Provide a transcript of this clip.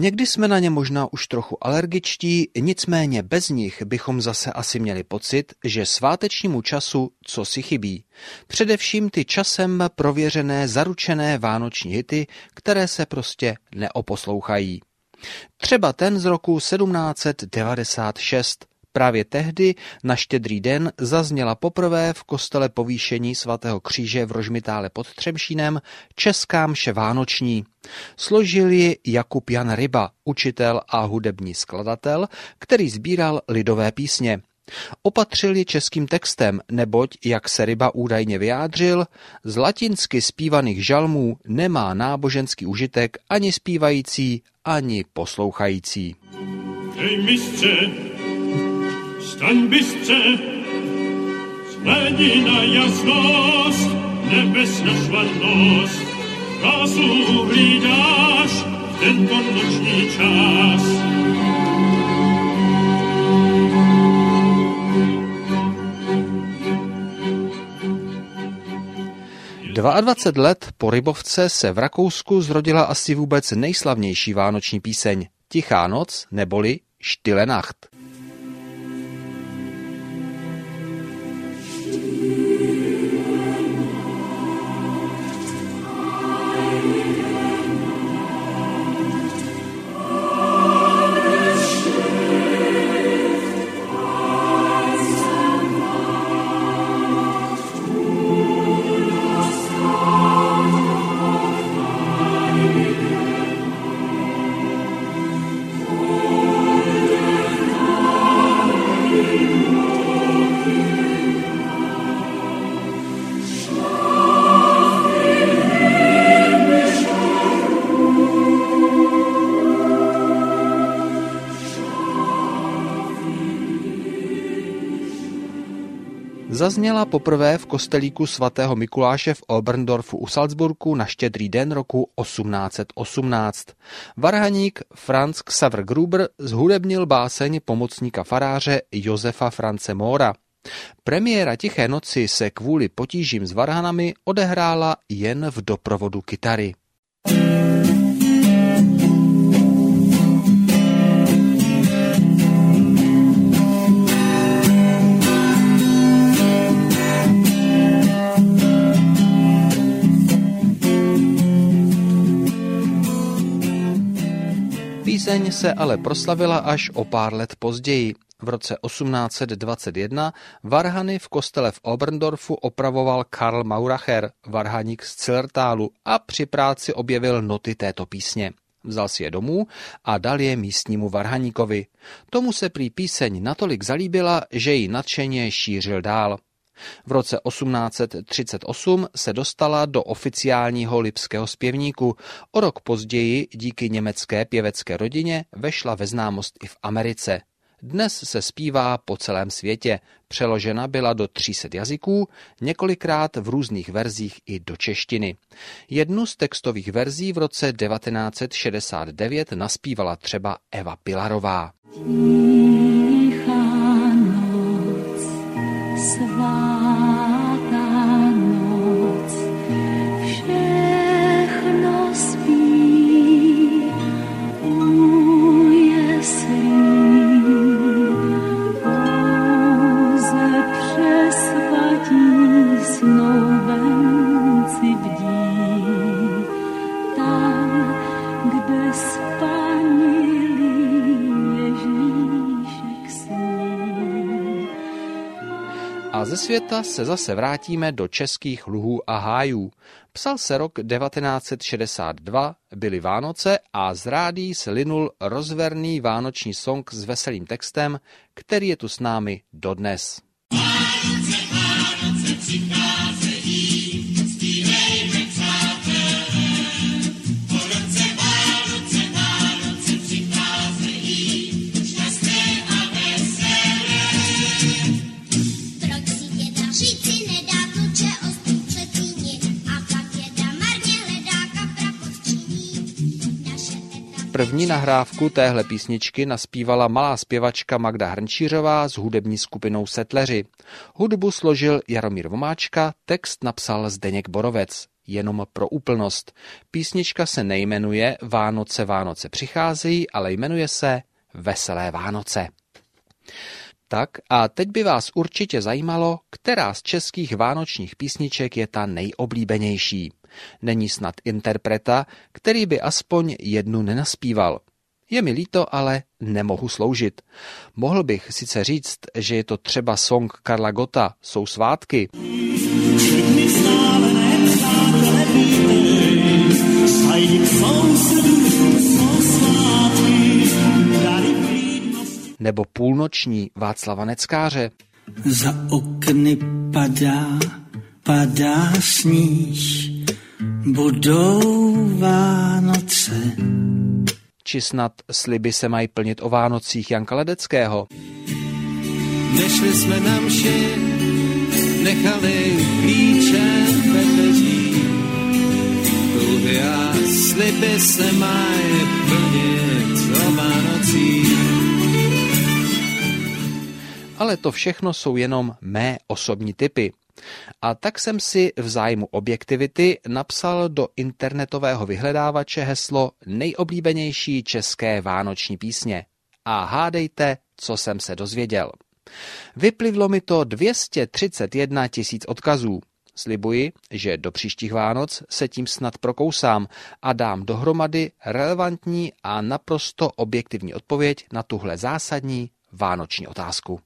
Někdy jsme na ně možná už trochu alergičtí, nicméně bez nich bychom zase asi měli pocit, že svátečnímu času co si chybí. Především ty časem prověřené zaručené vánoční hity, které se prostě neoposlouchají. Třeba ten z roku 1796. Právě tehdy na štědrý den zazněla poprvé v kostele povýšení svatého kříže v Rožmitále pod Třemšínem česká mše vánoční. Složil ji Jakub Jan Ryba, učitel a hudební skladatel, který sbíral lidové písně. Opatřil ji českým textem, neboť, jak se ryba údajně vyjádřil, z latinsky zpívaných žalmů nemá náboženský užitek ani zpívající, ani poslouchající. Hej, mistře, staň bystře, zhledni na jasnost, nebes na švarnost, rásu hlídáš tento noční čas. 22 let po Rybovce se v Rakousku zrodila asi vůbec nejslavnější vánoční píseň. Tichá noc neboli Štile Zazněla poprvé v kostelíku svatého Mikuláše v Oberndorfu u Salzburgu na štědrý den roku 1818. Varhaník Franz Xaver Gruber zhudebnil báseň pomocníka faráře Josefa France Mora. Premiéra Tiché noci se kvůli potížím s varhanami odehrála jen v doprovodu kytary. Píseň se ale proslavila až o pár let později. V roce 1821 varhany v kostele v Oberndorfu opravoval Karl Mauracher, varhaník z Cillertálu a při práci objevil noty této písně. Vzal si je domů a dal je místnímu varhaníkovi. Tomu se prý píseň natolik zalíbila, že ji nadšeně šířil dál. V roce 1838 se dostala do oficiálního lipského zpěvníku. O rok později díky německé pěvecké rodině vešla ve známost i v Americe. Dnes se zpívá po celém světě. Přeložena byla do 300 jazyků, několikrát v různých verzích i do češtiny. Jednu z textových verzí v roce 1969 naspívala třeba Eva Pilarová. A ze světa se zase vrátíme do českých luhů a hájů. Psal se rok 1962, byly Vánoce a z rádí se linul rozverný vánoční song s veselým textem, který je tu s námi dodnes. Vánoce, Vánoce, První nahrávku téhle písničky naspívala malá zpěvačka Magda Hrnčířová s hudební skupinou Setleři. Hudbu složil Jaromír Vomáčka, text napsal Zdeněk Borovec. jenom pro úplnost. Písnička se nejmenuje Vánoce, Vánoce přicházejí, ale jmenuje se Veselé Vánoce. Tak a teď by vás určitě zajímalo, která z českých vánočních písniček je ta nejoblíbenější. Není snad interpreta, který by aspoň jednu nenaspíval. Je mi líto, ale nemohu sloužit. Mohl bych sice říct, že je to třeba song Karla Gota Jsou svátky. Nebo půlnoční Václava Neckáře. Za okny padá, padá sníh, budou Vánoce či snad sliby se mají plnit o Vánocích Janka Ledeckého. Nešli jsme na mši, nechali klíče ve dveří. Dluhy a sliby se mají Ale to všechno jsou jenom mé osobní typy. A tak jsem si v zájmu objektivity napsal do internetového vyhledávače heslo nejoblíbenější české vánoční písně. A hádejte, co jsem se dozvěděl. Vyplivlo mi to 231 tisíc odkazů. Slibuji, že do příštích Vánoc se tím snad prokousám a dám dohromady relevantní a naprosto objektivní odpověď na tuhle zásadní vánoční otázku.